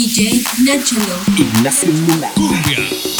DJ Nacholo. Ignacio Luna. Todos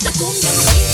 Ta.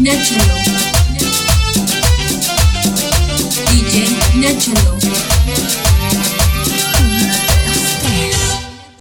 Nacholo. DJ Nacholo.